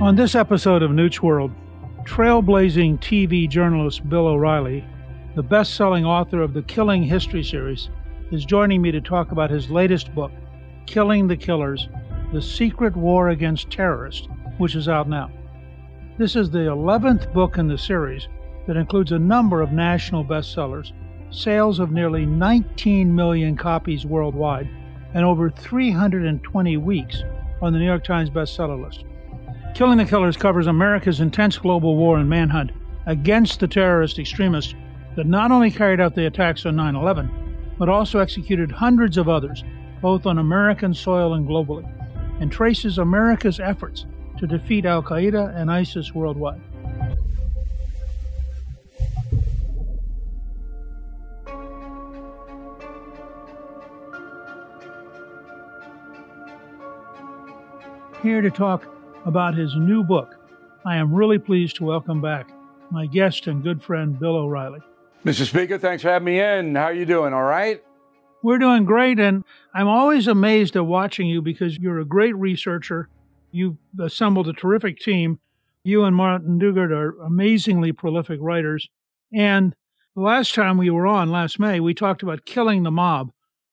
On this episode of Newt's World, trailblazing TV journalist Bill O'Reilly, the best selling author of the Killing History series, is joining me to talk about his latest book, Killing the Killers The Secret War Against Terrorists, which is out now. This is the 11th book in the series that includes a number of national bestsellers, sales of nearly 19 million copies worldwide, and over 320 weeks on the New York Times bestseller list. Killing the Killers covers America's intense global war and manhunt against the terrorist extremists that not only carried out the attacks on 9 11, but also executed hundreds of others, both on American soil and globally, and traces America's efforts to defeat Al Qaeda and ISIS worldwide. Here to talk about his new book, I am really pleased to welcome back my guest and good friend Bill O'Reilly. Mr. Speaker, thanks for having me in. How are you doing? All right? We're doing great, and I'm always amazed at watching you because you're a great researcher. You've assembled a terrific team. You and Martin Dugard are amazingly prolific writers. And the last time we were on, last May, we talked about killing the mob.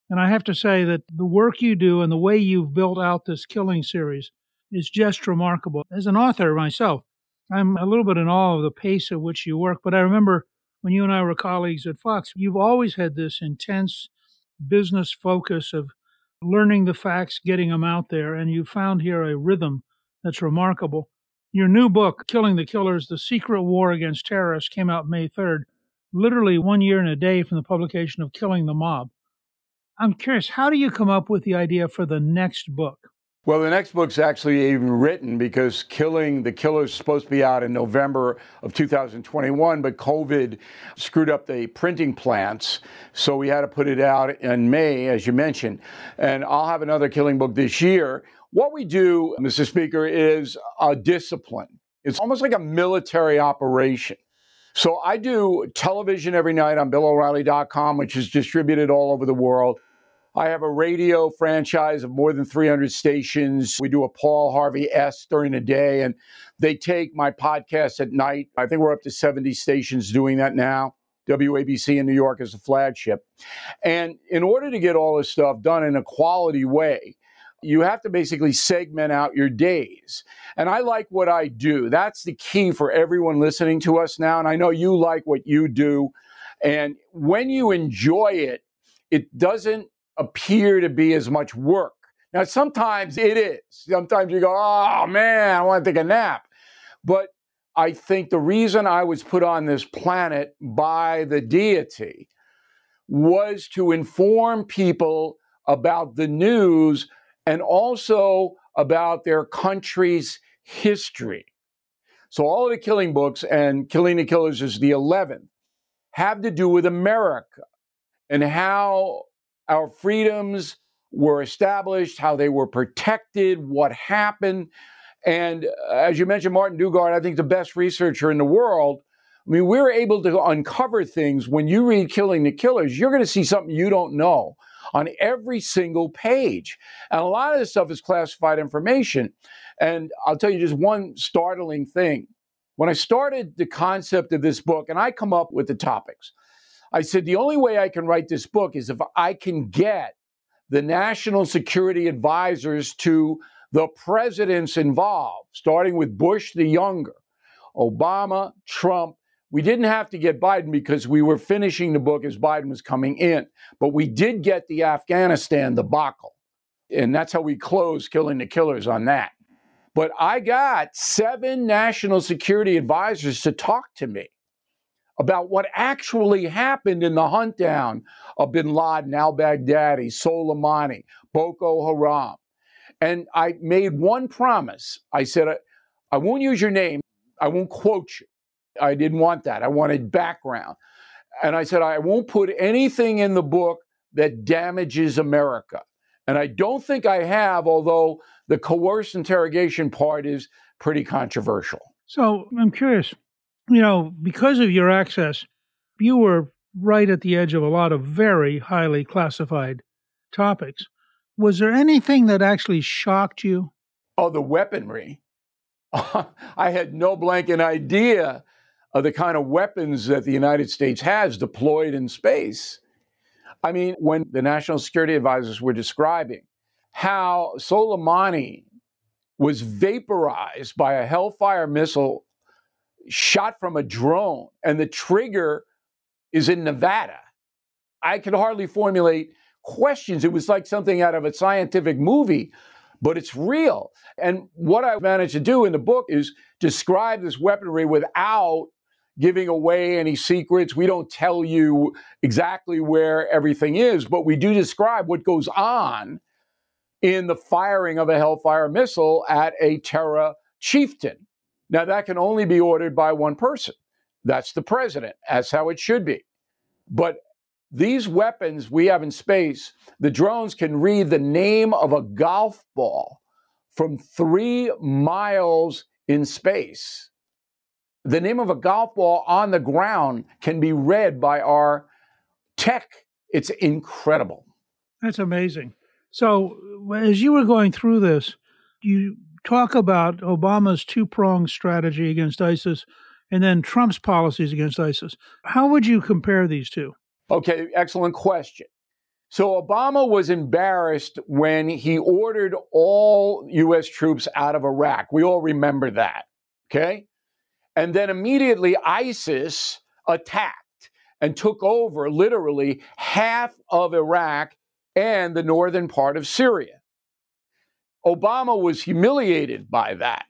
And I have to say that the work you do and the way you've built out this killing series is just remarkable. As an author myself, I'm a little bit in awe of the pace at which you work. But I remember when you and I were colleagues at Fox, you've always had this intense business focus of learning the facts, getting them out there, and you found here a rhythm that's remarkable. Your new book, Killing the Killers The Secret War Against Terrorists, came out May 3rd, literally one year and a day from the publication of Killing the Mob. I'm curious, how do you come up with the idea for the next book? Well, the next book's actually even written because Killing the Killers supposed to be out in November of 2021, but COVID screwed up the printing plants. So we had to put it out in May, as you mentioned. And I'll have another killing book this year. What we do, Mr. Speaker, is a discipline. It's almost like a military operation. So I do television every night on BillO'Reilly.com, which is distributed all over the world. I have a radio franchise of more than 300 stations. We do a Paul Harvey S during the day, and they take my podcast at night. I think we're up to 70 stations doing that now. WABC in New York is the flagship. And in order to get all this stuff done in a quality way, you have to basically segment out your days. And I like what I do. That's the key for everyone listening to us now. And I know you like what you do. And when you enjoy it, it doesn't appear to be as much work Now, sometimes it is. Sometimes you go, oh man, I want to take a nap. But I think the reason I was put on this planet by the deity was to inform people about the news and also about their country's history. So, all of the killing books, and Killing the Killers is the 11th, have to do with America and how our freedoms were established, how they were protected, what happened. And uh, as you mentioned, Martin Dugard, I think the best researcher in the world. I mean, we're able to uncover things. When you read Killing the Killers, you're going to see something you don't know on every single page. And a lot of this stuff is classified information. And I'll tell you just one startling thing. When I started the concept of this book, and I come up with the topics, I said, the only way I can write this book is if I can get the national security advisors to the presidents involved, starting with Bush the younger, Obama, Trump. We didn't have to get Biden because we were finishing the book as Biden was coming in, but we did get the Afghanistan debacle. And that's how we closed Killing the Killers on that. But I got seven national security advisors to talk to me about what actually happened in the hunt down of bin Laden, al Baghdadi, Soleimani, Boko Haram. And I made one promise. I said, I, I won't use your name, I won't quote you. I didn't want that. I wanted background. And I said, I won't put anything in the book that damages America. And I don't think I have, although the coerced interrogation part is pretty controversial. So I'm curious, you know, because of your access, you were right at the edge of a lot of very highly classified topics. Was there anything that actually shocked you? Oh, the weaponry. I had no blanket idea of the kind of weapons that the United States has deployed in space. I mean, when the national security advisors were describing how Soleimani was vaporized by a Hellfire missile shot from a drone, and the trigger is in Nevada. I could hardly formulate questions. It was like something out of a scientific movie, but it's real. And what I managed to do in the book is describe this weaponry without giving away any secrets. We don't tell you exactly where everything is, but we do describe what goes on in the firing of a Hellfire missile at a Terra chieftain. Now, that can only be ordered by one person. That's the president. That's how it should be. But these weapons we have in space, the drones can read the name of a golf ball from three miles in space. The name of a golf ball on the ground can be read by our tech. It's incredible. That's amazing. So, as you were going through this, you talk about Obama's two pronged strategy against ISIS and then Trump's policies against ISIS. How would you compare these two? Okay, excellent question. So, Obama was embarrassed when he ordered all U.S. troops out of Iraq. We all remember that. Okay. And then immediately ISIS attacked and took over literally half of Iraq and the northern part of Syria. Obama was humiliated by that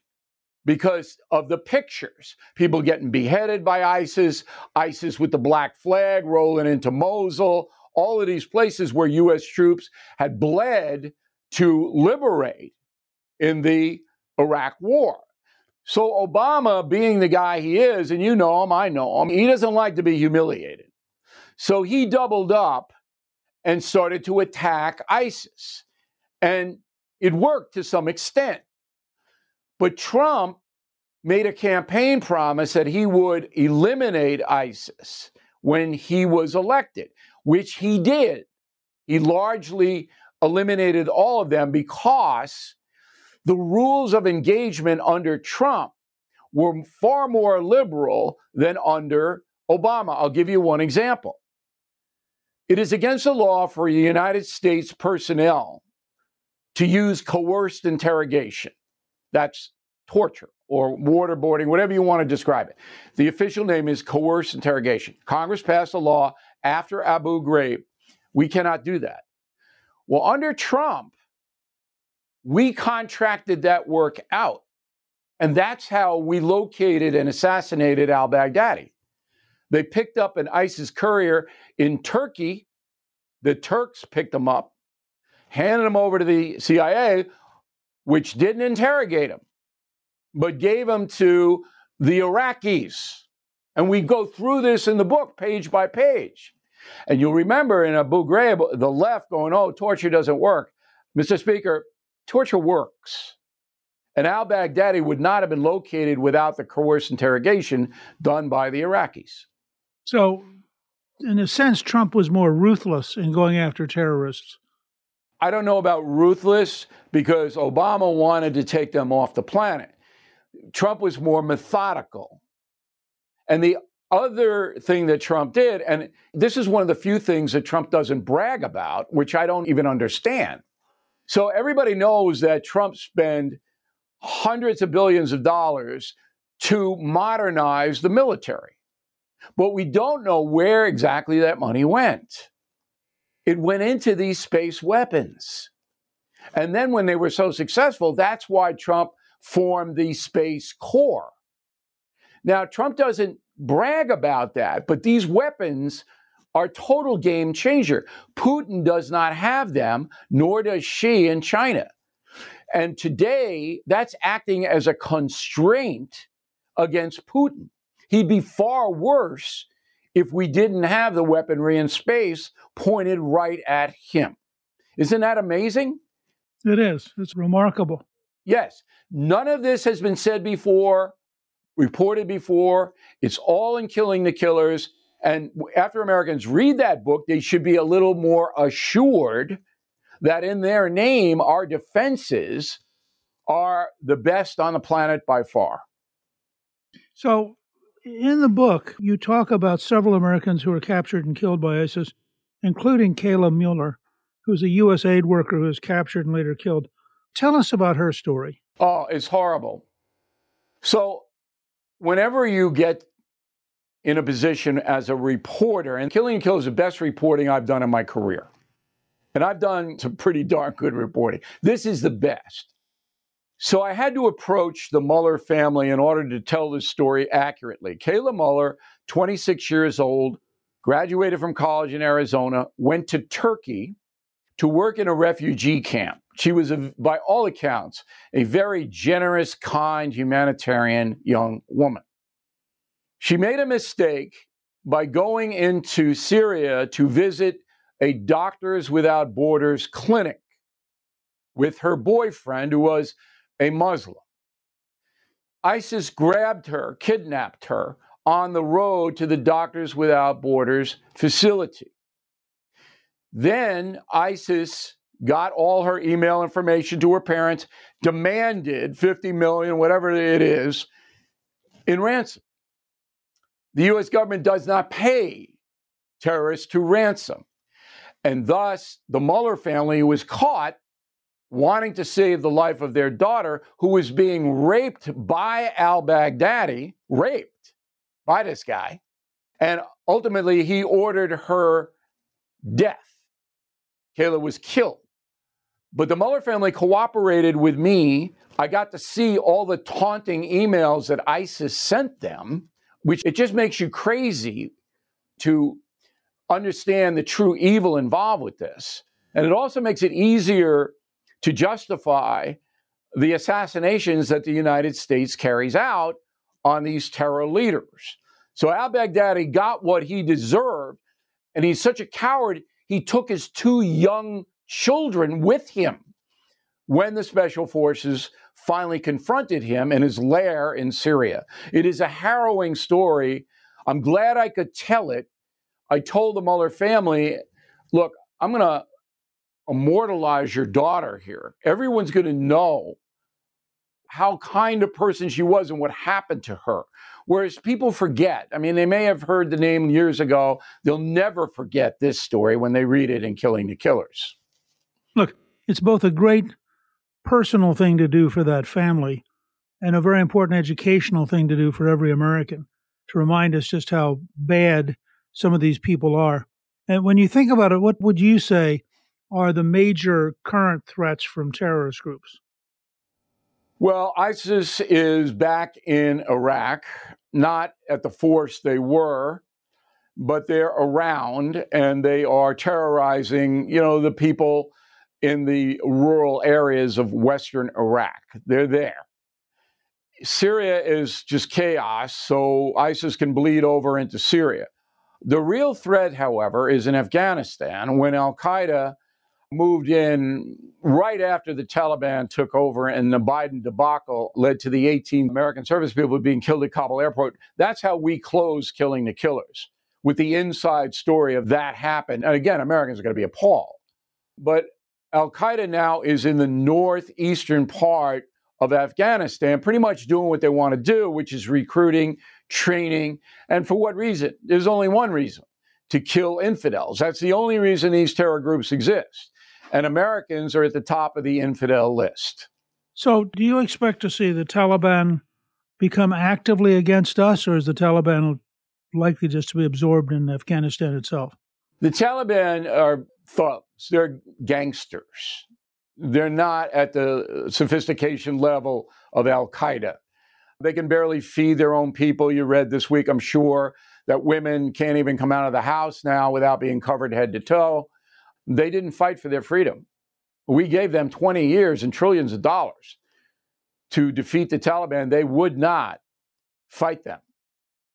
because of the pictures. People getting beheaded by ISIS, ISIS with the black flag rolling into Mosul, all of these places where U.S. troops had bled to liberate in the Iraq war. So, Obama, being the guy he is, and you know him, I know him, he doesn't like to be humiliated. So, he doubled up and started to attack ISIS. And it worked to some extent. But Trump made a campaign promise that he would eliminate ISIS when he was elected, which he did. He largely eliminated all of them because the rules of engagement under Trump were far more liberal than under Obama. I'll give you one example. It is against the law for United States personnel to use coerced interrogation. That's torture or waterboarding, whatever you want to describe it. The official name is coerced interrogation. Congress passed a law after Abu Ghraib. We cannot do that. Well, under Trump, We contracted that work out. And that's how we located and assassinated al Baghdadi. They picked up an ISIS courier in Turkey. The Turks picked him up, handed him over to the CIA, which didn't interrogate him, but gave him to the Iraqis. And we go through this in the book page by page. And you'll remember in Abu Ghraib, the left going, oh, torture doesn't work. Mr. Speaker, torture works. And al Baghdadi would not have been located without the coerced interrogation done by the Iraqis. So, in a sense, Trump was more ruthless in going after terrorists. I don't know about ruthless because Obama wanted to take them off the planet. Trump was more methodical. And the other thing that Trump did, and this is one of the few things that Trump doesn't brag about, which I don't even understand. So everybody knows that Trump spent hundreds of billions of dollars to modernize the military. But we don't know where exactly that money went. It went into these space weapons. And then when they were so successful, that's why Trump formed the Space Corps. Now, Trump doesn't brag about that, but these weapons are total game changer. Putin does not have them, nor does Xi in China. And today, that's acting as a constraint against Putin. He'd be far worse if we didn't have the weaponry in space pointed right at him. Isn't that amazing? It is. It's remarkable. Yes. None of this has been said before, reported before. It's all in Killing the Killers. And after Americans read that book, they should be a little more assured that in their name, our defenses are the best on the planet by far. So, in the book, you talk about several Americans who were captured and killed by ISIS, including Kayla Mueller, who's a U.S. aid worker who was captured and later killed. Tell us about her story. Oh, it's horrible. So, whenever you get in a position as a reporter, and Killing and Kill is the best reporting I've done in my career. And I've done some pretty darn good reporting. This is the best. So I had to approach the Mueller family in order to tell this story accurately. Kayla Mueller, 26 years old, graduated from college in Arizona, went to Turkey to work in a refugee camp. She was, a, by all accounts, a very generous, kind, humanitarian young woman. She made a mistake by going into Syria to visit a Doctors Without Borders clinic with her boyfriend, who was a Muslim. ISIS grabbed her, kidnapped her on the road to the Doctors Without Borders facility. Then ISIS got all her email information to her parents, demanded 50 million, whatever it is, in ransom. The US government does not pay terrorists to ransom. And thus, the Mueller family was caught wanting to save the life of their daughter, who was being raped by al Baghdadi, raped by this guy. And ultimately, he ordered her death. Kayla was killed. But the Mueller family cooperated with me. I got to see all the taunting emails that ISIS sent them, which it just makes you crazy to understand the true evil involved with this. And it also makes it easier to justify the assassinations that the United States carries out on these terror leaders. So al Baghdadi got what he deserved, and he's such a coward, he took his two young children with him when the special forces finally confronted him in his lair in Syria. It is a harrowing story. I'm glad I could tell it I told the Mueller family, look, I'm going to immortalize your daughter here. Everyone's going to know how kind a person she was and what happened to her. Whereas people forget. I mean, they may have heard the name years ago. They'll never forget this story when they read it in Killing the Killers. Look, it's both a great personal thing to do for that family and a very important educational thing to do for every American to remind us just how bad some of these people are. And when you think about it, what would you say are the major current threats from terrorist groups? Well, ISIS is back in Iraq, not at the force they were, but they're around and they are terrorizing, you know, the people in the rural areas of western Iraq. They're there. Syria is just chaos, so ISIS can bleed over into Syria. The real threat, however, is in Afghanistan when Al Qaeda moved in right after the Taliban took over and the Biden debacle led to the 18 American service people being killed at Kabul airport. That's how we close killing the killers with the inside story of that happened. And again, Americans are going to be appalled. But Al Qaeda now is in the northeastern part of Afghanistan, pretty much doing what they want to do, which is recruiting, training. And for what reason? There's only one reason to kill infidels. That's the only reason these terror groups exist and Americans are at the top of the infidel list. So, do you expect to see the Taliban become actively against us, or is the Taliban likely just to be absorbed in Afghanistan itself? The Taliban are thugs, they're gangsters. They're not at the sophistication level of Al Qaeda. They can barely feed their own people. You read this week, I'm sure, that women can't even come out of the house now without being covered head to toe. They didn't fight for their freedom. We gave them 20 years and trillions of dollars to defeat the Taliban. They would not fight them.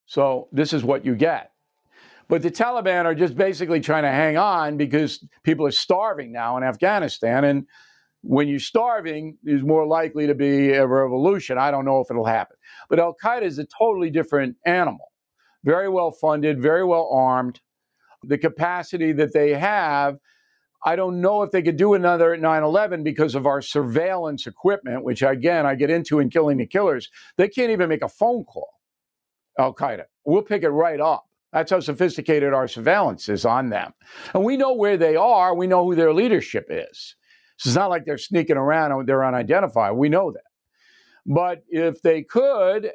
So this is what you get. But the Taliban are just basically trying to hang on because people are starving now in Afghanistan. And when you're starving, there's more likely to be a revolution. I don't know if it'll happen. But Al Qaeda is a totally different animal. Very well funded, very well armed. The capacity that they have I don't know if they could do another 9 11 because of our surveillance equipment, which again, I get into in Killing the Killers. They can't even make a phone call, Al Qaeda. We'll pick it right up. That's how sophisticated our surveillance is on them. And we know where they are, we know who their leadership is. So it's not like they're sneaking around and they're unidentified. We know that. But if they could,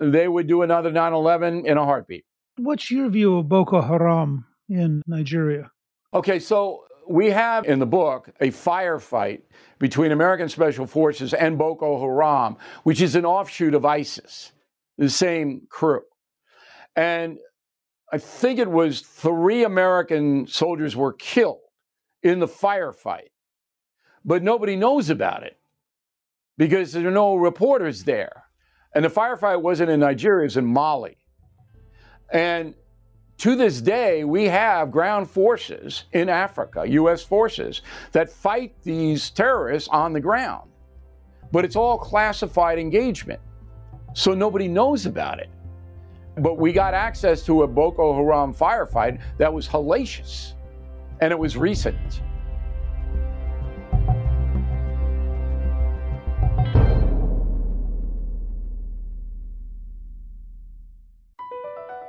they would do another 9 11 in a heartbeat. What's your view of Boko Haram in Nigeria? Okay, so we have in the book a firefight between American Special Forces and Boko Haram, which is an offshoot of ISIS, the same crew. And I think it was three American soldiers were killed in the firefight, but nobody knows about it because there are no reporters there. And the firefight wasn't in Nigeria, it was in Mali. And to this day, we have ground forces in Africa, U.S. forces, that fight these terrorists on the ground. But it's all classified engagement. So nobody knows about it. But we got access to a Boko Haram firefight that was hellacious, and it was recent.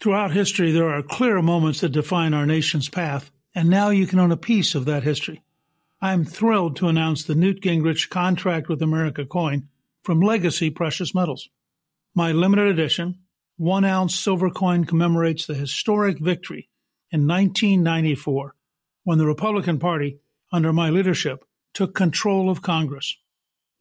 Throughout history, there are clear moments that define our nation's path, and now you can own a piece of that history. I am thrilled to announce the Newt Gingrich Contract with America coin from Legacy Precious Metals. My limited edition, one ounce silver coin commemorates the historic victory in 1994 when the Republican Party, under my leadership, took control of Congress.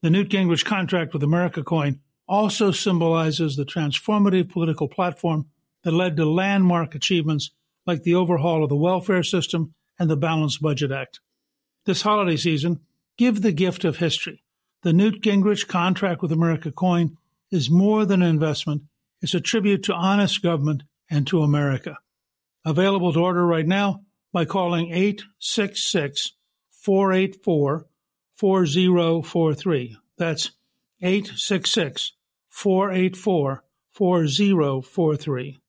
The Newt Gingrich Contract with America coin also symbolizes the transformative political platform that led to landmark achievements like the overhaul of the welfare system and the Balanced Budget Act. This holiday season, give the gift of history. The Newt Gingrich Contract with America coin is more than an investment, it's a tribute to honest government and to America. Available to order right now by calling 866 484 4043. That's 866 484 4043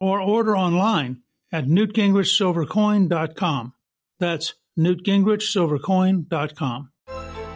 or order online at newtgingrichsilvercoin.com. That's newtgingrichsilvercoin.com.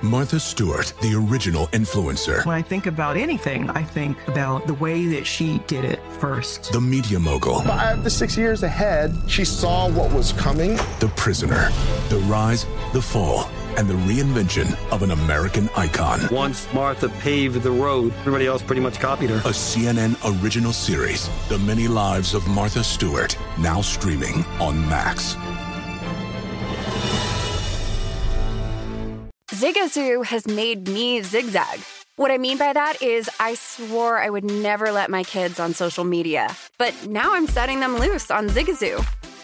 Martha Stewart, the original influencer. When I think about anything, I think about the way that she did it first. The media mogul. Five to six years ahead, she saw what was coming. The prisoner. The rise, the fall, and the reinvention of an American icon. Once Martha paved the road, everybody else pretty much copied her. A CNN original series, The Many Lives of Martha Stewart, now streaming on Max. Zigazoo has made me zigzag. What I mean by that is, I swore I would never let my kids on social media, but now I'm setting them loose on Zigazoo.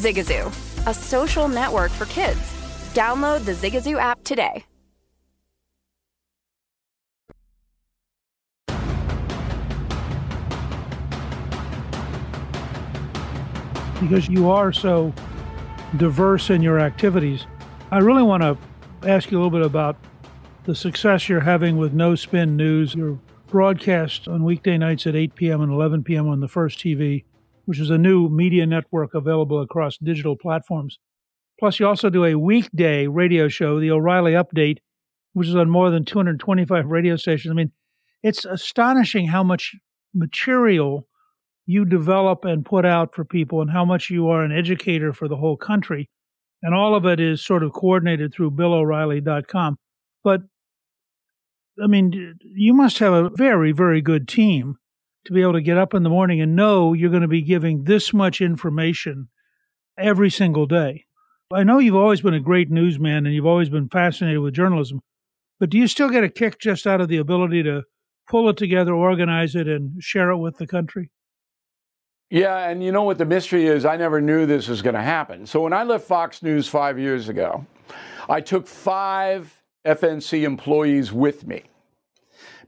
Zigazoo, a social network for kids. Download the Zigazoo app today. Because you are so diverse in your activities, I really want to ask you a little bit about the success you're having with No Spin News. Your broadcast on weekday nights at 8 p.m. and 11 p.m. on the First TV which is a new media network available across digital platforms. Plus, you also do a weekday radio show, the O'Reilly Update, which is on more than 225 radio stations. I mean, it's astonishing how much material you develop and put out for people and how much you are an educator for the whole country. And all of it is sort of coordinated through BillO'Reilly.com. But I mean, you must have a very, very good team to be able to get up in the morning and know you're going to be giving this much information every single day. I know you've always been a great newsman and you've always been fascinated with journalism, but do you still get a kick just out of the ability to pull it together, organize it, and share it with the country? Yeah, and you know what the mystery is? I never knew this was going to happen. So when I left Fox News five years ago, I took five FNC employees with me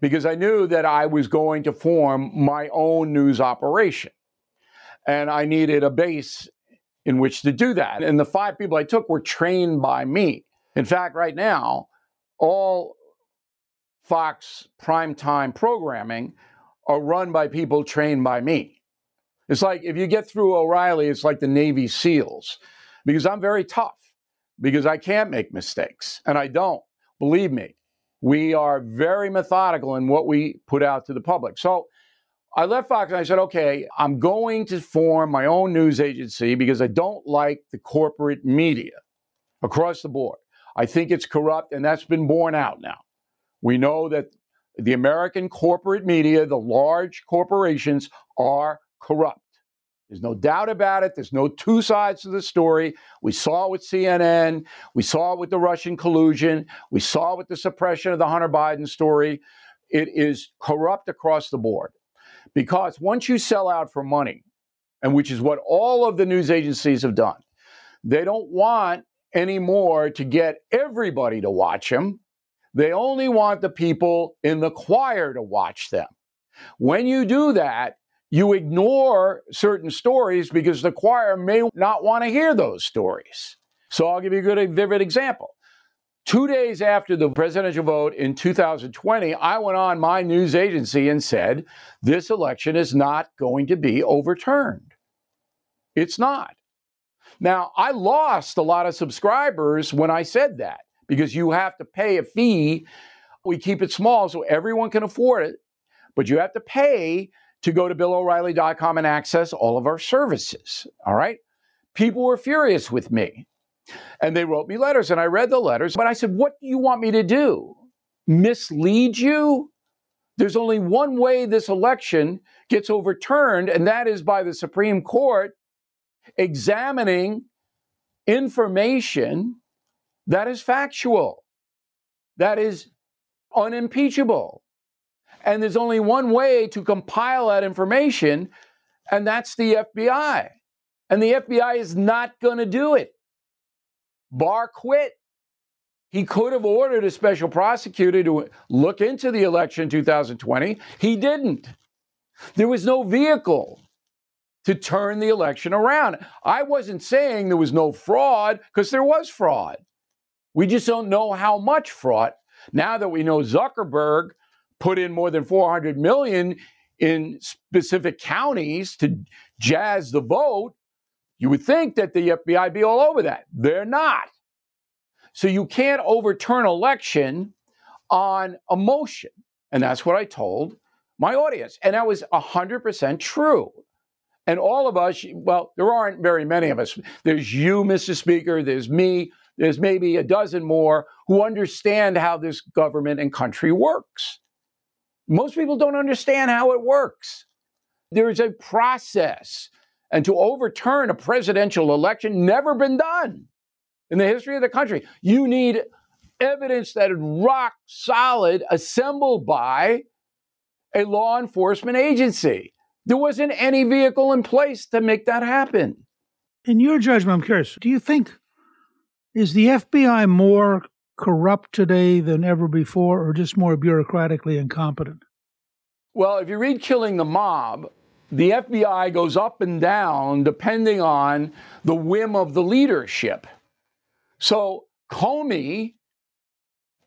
because I knew that I was going to form my own news operation. And I needed a base in which to do that. And the five people I took were trained by me. In fact, right now, all Fox primetime programming are run by people trained by me. It's like if you get through O'Reilly, it's like the Navy SEALs because I'm very tough because I can't make mistakes and I don't. Believe me, we are very methodical in what we put out to the public. So I left Fox and I said, okay, I'm going to form my own news agency because I don't like the corporate media across the board. I think it's corrupt, and that's been borne out now. We know that the American corporate media, the large corporations, are corrupt. There's no doubt about it. There's no two sides to the story. We saw it with CNN. We saw it with the Russian collusion. We saw it with the suppression of the Hunter Biden story. It is corrupt across the board. Because once you sell out for money, and which is what all of the news agencies have done, they don't want anymore to get everybody to watch them. They only want the people in the choir to watch them. When you do that, you ignore certain stories because the choir may not want to hear those stories. So I'll give you a good, vivid example. Two days after the presidential vote in 2020, I went on my news agency and said, this election is not going to be overturned. It's not. Now, I lost a lot of subscribers when I said that because you have to pay a fee. We keep it small so everyone can afford it, but you have to pay to go to BillO'Reilly.com and access all of our services. All right. People were furious with me and they wrote me letters and I read the letters, but I said, What do you want me to do? Mislead you? There's only one way this election gets overturned, and that is by the Supreme Court examining information that is factual. that is unimpeachable. And there's only one way to compile that information, and that's the FBI. And the FBI is not going to do it. Barr quit. He could have ordered a special prosecutor to look into the election 2020. He didn't. There was no vehicle to turn the election around. I wasn't saying there was no fraud because there was fraud. We just don't know how much fraud. Now that we know Zuckerberg put in more than 400 million in specific counties to jazz the vote, you would think that the FBI be all over that. They're not. So you can't overturn election on emotion. And that's what I told my audience. And that was 100% true. And all of us, well, there aren't very many of us. There's you, Mr. Speaker, there's me, there's maybe a dozen more who understand how this government and country works. Most people don't understand how it works. There is a process. And to overturn a presidential election, never been done in the history of the country. You need evidence that is rock solid, assembled by a law enforcement agency. There wasn't any vehicle in place to make that happen. In your judgment, I'm curious, do you think is the FBI more corrupt today than ever before or just more bureaucratically incompetent? Well, if you read Killing the Mob, the FBI goes up and down depending on the whim of the leadership. So Comey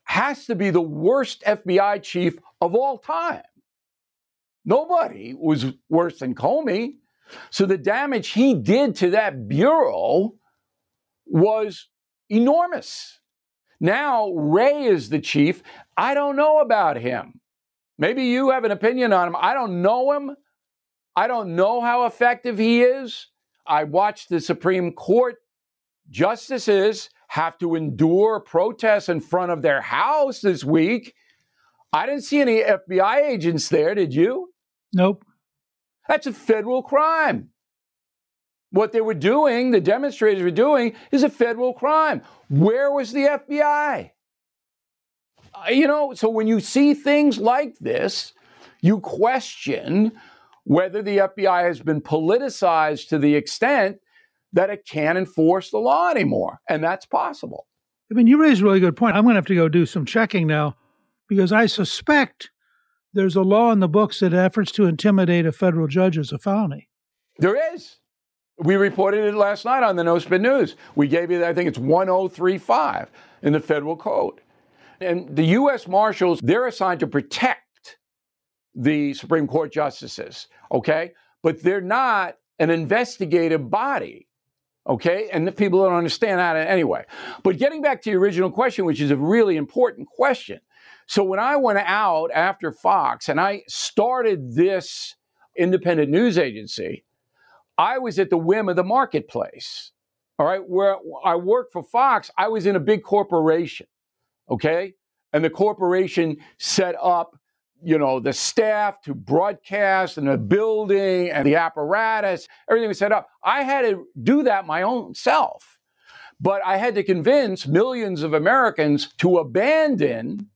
has to be the worst FBI chief of all time. Nobody was worse than Comey. So the damage he did to that bureau was enormous. Now Wray is the chief. I don't know about him. Maybe you have an opinion on him. I don't know him. I don't know how effective he is. I watched the Supreme Court justices have to endure protests in front of their house this week. I didn't see any FBI agents there, did you? Nope. That's a federal crime. What they were doing, the demonstrators were doing, is a federal crime. Where was the FBI? Uh, you know, so when you see things like this, you question whether the FBI has been politicized to the extent that it can't enforce the law anymore. And that's possible. I mean, you raise a really good point. I'm going to have to go do some checking now because I suspect there's a law in the books that efforts to intimidate a federal judge is a felony. There is. We reported it last night on the No Spin News. We gave you, I think it's 1035 in the federal code. And the U.S. Marshals, they're assigned to protect the Supreme Court justices, okay? But they're not an investigative body. Okay. And the people don't understand that anyway. But getting back to your original question, which is a really important question. So when I went out after Fox and I started this independent news agency, I was at the whim of the marketplace. All right. Where I worked for Fox, I was in a big corporation. Okay. And the corporation set up you know, the staff to broadcast and the building and the apparatus, everything was set up. I had to do that my own self. But I had to convince millions of Americans to abandon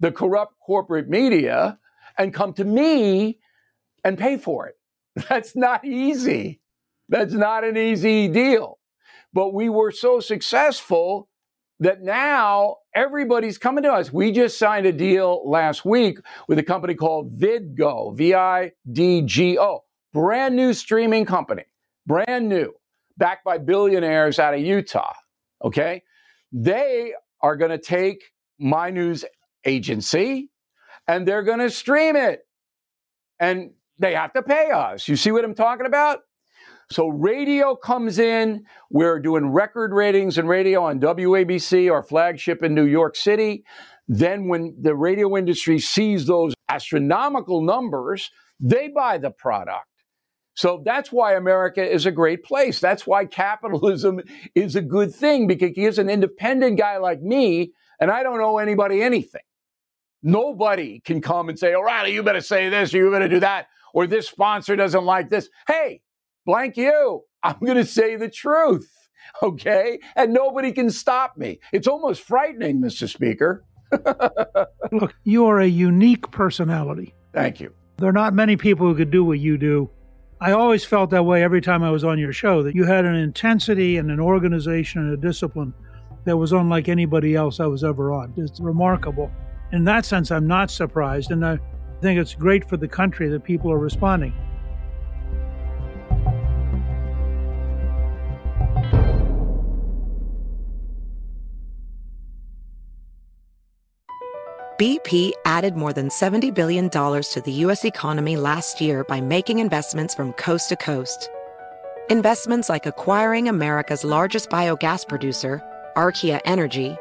the corrupt corporate media and come to me and pay for it. That's not easy. That's not an easy deal. But we were so successful that now everybody's coming to us. We just signed a deal last week with a company called Vidgo, V I D G O, brand new streaming company, brand new, backed by billionaires out of Utah. Okay. They are going to take my news agency and they're going to stream it. And they have to pay us. You see what I'm talking about? So radio comes in. We're doing record ratings in radio on WABC, our flagship in New York City. Then, when the radio industry sees those astronomical numbers, they buy the product. So that's why America is a great place. That's why capitalism is a good thing because he is an independent guy like me, and I don't owe anybody anything. Nobody can come and say, O'Reilly, you better say this, or you better do that, or this sponsor doesn't like this. Hey, blank you. I'm going to say the truth. okay? And nobody can stop me. It's almost frightening, Mr. Speaker. Look, you are a unique personality. Thank you. There are not many people who could do what you do. I always felt that way every time I was on your show that you had an intensity and an organization and a discipline that was unlike anybody else I was ever on. It's remarkable. In that sense, I'm not surprised, and I think it's great for the country that people are responding. BP added more than $70 billion to the U.S. economy last year by making investments from coast to coast. Investments like acquiring America's largest biogas producer, Archaea Energy,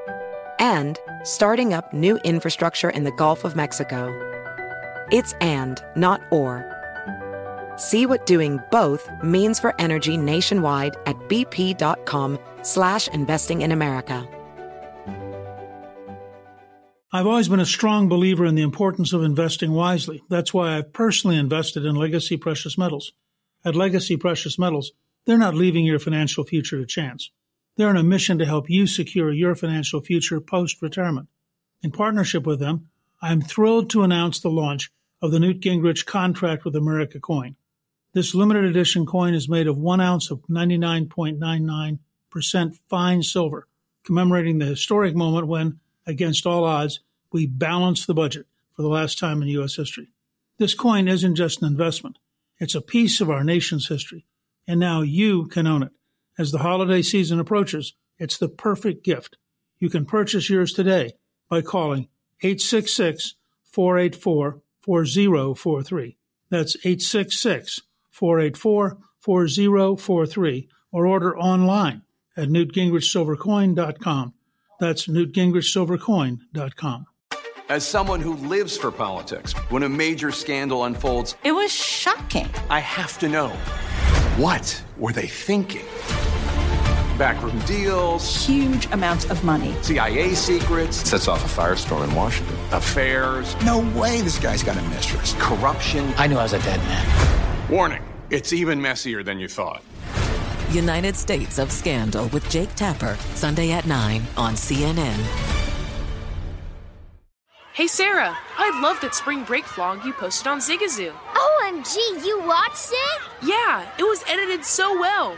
and starting up new infrastructure in the Gulf of Mexico. It's and, not or. See what doing both means for energy nationwide at bp.com slash investing in America. I've always been a strong believer in the importance of investing wisely. That's why I've personally invested in Legacy Precious Metals. At Legacy Precious Metals, they're not leaving your financial future to chance. They're on a mission to help you secure your financial future post retirement. In partnership with them, I'm thrilled to announce the launch of the Newt Gingrich Contract with America coin. This limited edition coin is made of one ounce of 99.99% fine silver, commemorating the historic moment when against all odds, we balanced the budget for the last time in U.S. history. This coin isn't just an investment, it's a piece of our nation's history. And now you can own it. As the holiday season approaches, it's the perfect gift. You can purchase yours today by calling 866 484 4043. That's 866 484 4043 or order online at newtgingrichsilvercoin.com. That's newtgingrichsilvercoin.com. As someone who lives for politics, when a major scandal unfolds, it was shocking. I have to know what were they thinking? Backroom deals, huge amounts of money, CIA secrets, sets off a firestorm in Washington, affairs. No way this guy's got a mistress. Corruption. I knew I was a dead man. Warning it's even messier than you thought. United States of Scandal with Jake Tapper, Sunday at 9 on CNN. Hey Sarah, I love that spring break vlog you posted on Zigazoo. OMG, you watched it? Yeah, it was edited so well.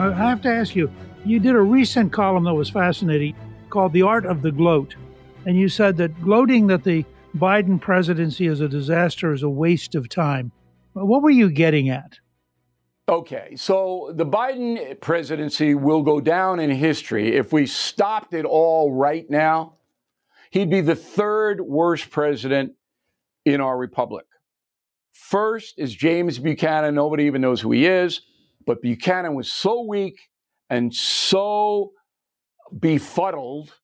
Now, I have to ask you, you did a recent column that was fascinating called The Art of the Gloat. And you said that gloating that the Biden presidency is a disaster is a waste of time. What were you getting at? Okay, so the Biden presidency will go down in history. If we stopped it all right now, he'd be the third worst president in our republic. First is James Buchanan. Nobody even knows who he is. But Buchanan was so weak and so befuddled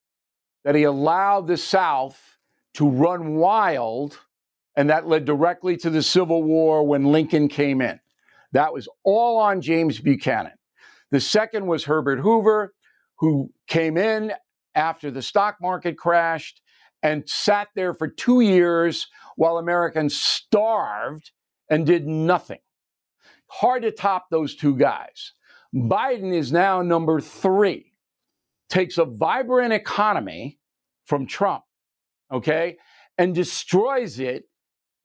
that he allowed the South to run wild, and that led directly to the Civil War when Lincoln came in. That was all on James Buchanan. The second was Herbert Hoover, who came in after the stock market crashed and sat there for two years while Americans starved and did nothing. Hard to top those two guys. Biden is now number three. Takes a vibrant economy from Trump, okay, and destroys it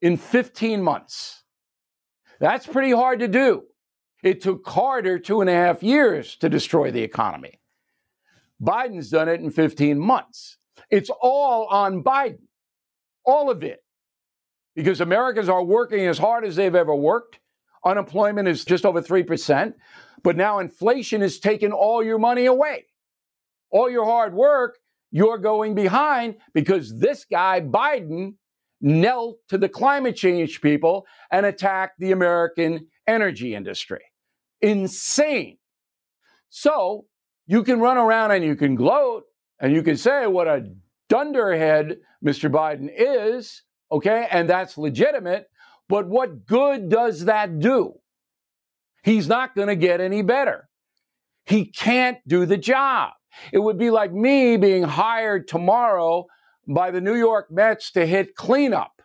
in 15 months. That's pretty hard to do. It took Carter two and a half years to destroy the economy. Biden's done it in 15 months. It's all on Biden, all of it. Because Americans are working as hard as they've ever worked. Unemployment is just over 3%. But now inflation has taken all your money away. All your hard work, you're going behind because this guy, Biden, knelt to the climate change people and attacked the American energy industry. Insane. So you can run around and you can gloat and you can say what a dunderhead Mr. Biden is, okay, and that's legitimate. But what good does that do? He's not going to get any better. He can't do the job. It would be like me being hired tomorrow by the New York Mets to hit cleanup.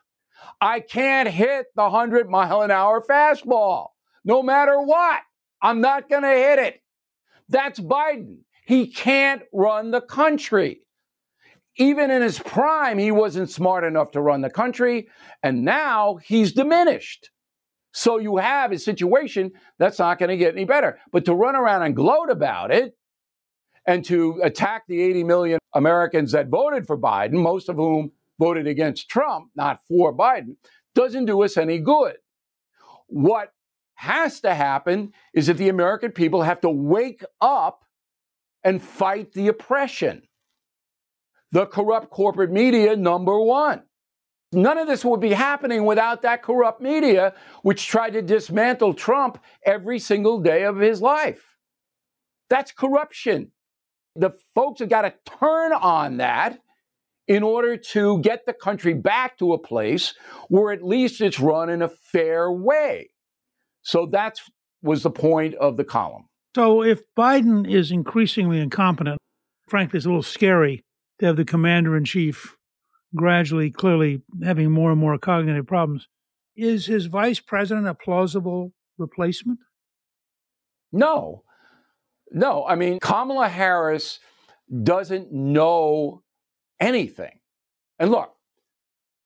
I can't hit the 100 mile an hour fastball, no matter what. I'm not going to hit it. That's Biden. He can't run the country. Even in his prime, he wasn't smart enough to run the country, and now he's diminished. So you have a situation that's not going to get any better. But to run around and gloat about it and to attack the 80 million Americans that voted for Biden, most of whom voted against Trump, not for Biden, doesn't do us any good. What has to happen is that the American people have to wake up and fight the oppression. The corrupt corporate media, number one. None of this would be happening without that corrupt media, which tried to dismantle Trump every single day of his life. That's corruption. The folks have got to turn on that in order to get the country back to a place where at least it's run in a fair way. So that was the point of the column. So if Biden is increasingly incompetent, frankly, it's a little scary to have the commander in chief gradually, clearly having more and more cognitive problems. Is his vice president a plausible replacement? No. No. I mean, Kamala Harris doesn't know anything. And look,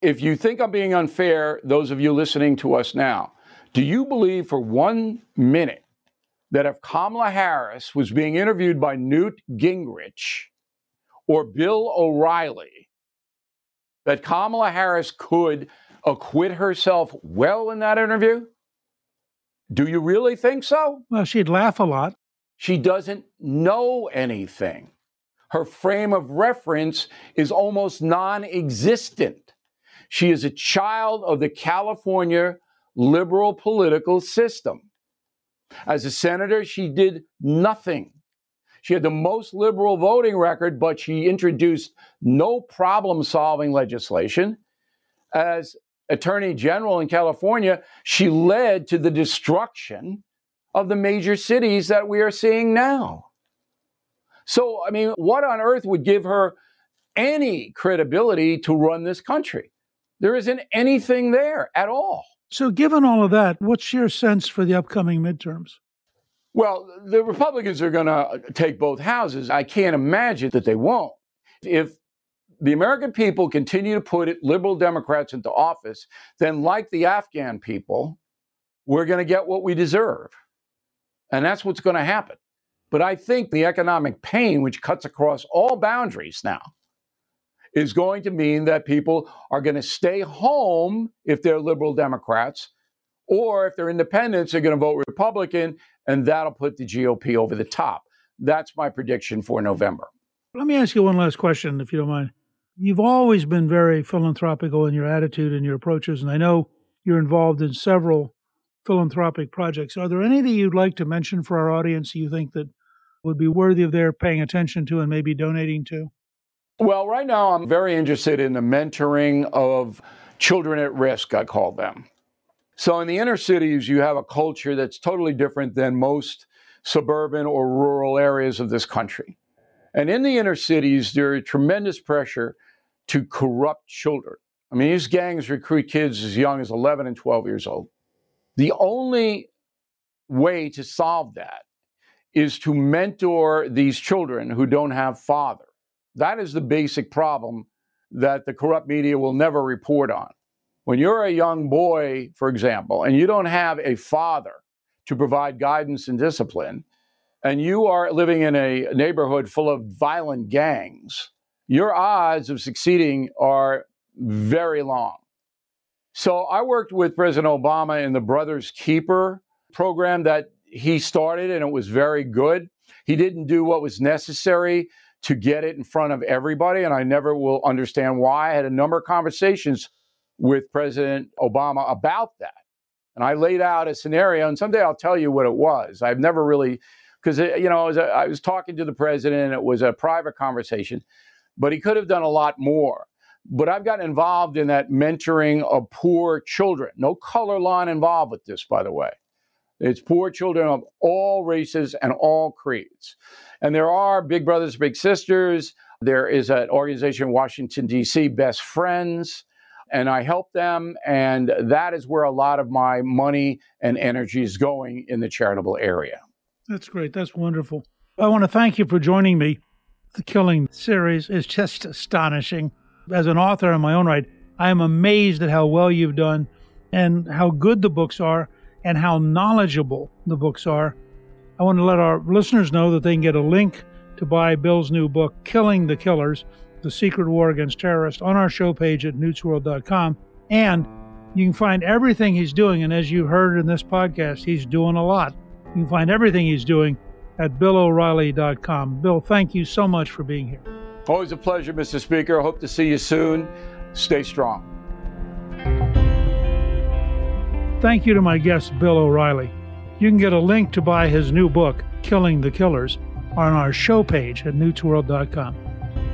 if you think I'm being unfair, those of you listening to us now, do you believe for one minute that if Kamala Harris was being interviewed by Newt Gingrich or Bill O'Reilly, that Kamala Harris could acquit herself well in that interview? Do you really think so? Well, she'd laugh a lot. She doesn't know anything her frame of reference is almost non existent. She is a child of the California liberal political system. As a senator, she did nothing. She had the most liberal voting record, but she introduced no problem solving legislation. As Attorney General in California, she led to the destruction of the major cities that we are seeing now. So, I mean, what on earth would give her any credibility to run this country? There isn't anything there at all. So, given all of that, what's your sense for the upcoming midterms? Well, the Republicans are going to take both houses. I can't imagine that they won't. If the American people continue to put liberal Democrats into office, then, like the Afghan people, we're going to get what we deserve. And that's what's going to happen. But I think the economic pain, which cuts across all boundaries now, is going to mean that people are going to stay home if they're liberal Democrats, or if they're independents, they're going to vote Republican, and that'll put the GOP over the top. That's my prediction for November. Let me ask you one last question, if you don't mind. You've always been very philanthropical in your attitude and your approaches, and I know you're involved in several philanthropic projects. Are there any that you'd like to mention for our audience you think that would be worthy of their paying attention to and maybe donating to? Well, right now I'm very interested in the mentoring of children at risk, I call them. So in the inner cities, you have a culture that's totally different than most suburban or rural areas of this country. And in the inner cities, there is tremendous pressure to corrupt children. I mean, these gangs recruit kids as young as 11 and 12 years old. The only way to solve that is to mentor these children who don't have father. That is the basic problem that the corrupt media will never report on. When you're a young boy, for example, and you don't have a father to provide guidance and discipline, and you are living in a neighborhood full of violent gangs, your odds of succeeding are very long. So I worked with President Obama in the Brothers Keeper program that he started, and it was very good. He didn't do what was necessary to get it in front of everybody, and I never will understand why. I had a number of conversations with President Obama about that. And I laid out a scenario, and someday I'll tell you what it was. I've never really, because, uh, you know, I was, I was talking to the president, and it was a private conversation, but he could have done a lot more. But I've gotten involved in that mentoring of poor children. No color line involved with this, by the way. It's poor children of all races and all creeds. And there are big brothers, big sisters. There is an organization in Washington, D.C., Best Friends, and I help them. And that is where a lot of my money and energy is going in the charitable area. That's great. That's wonderful. I want to thank you for joining me. The Killing series is just astonishing. As an author in my own right, I am amazed at how well you've done and how good the books are and how knowledgeable the books are. I want to let our listeners know that they can get a link to buy Bill's new book, Killing the Killers The Secret War Against Terrorists, on our show page at newtsworld.com. And you can find everything he's doing. And as you heard in this podcast, he's doing a lot. You can find everything he's doing at BillO'Reilly.com. Bill, thank you so much for being here. Always a pleasure, Mr. Speaker. Hope to see you soon. Stay strong. Thank you to my guest, Bill O'Reilly. You can get a link to buy his new book, Killing the Killers, on our show page at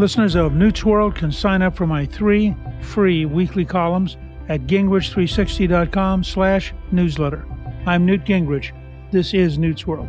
listeners of Newt's World can sign up for my three free weekly columns at gingrich360.com slash newsletter. I'm Newt Gingrich. This is Newt's World.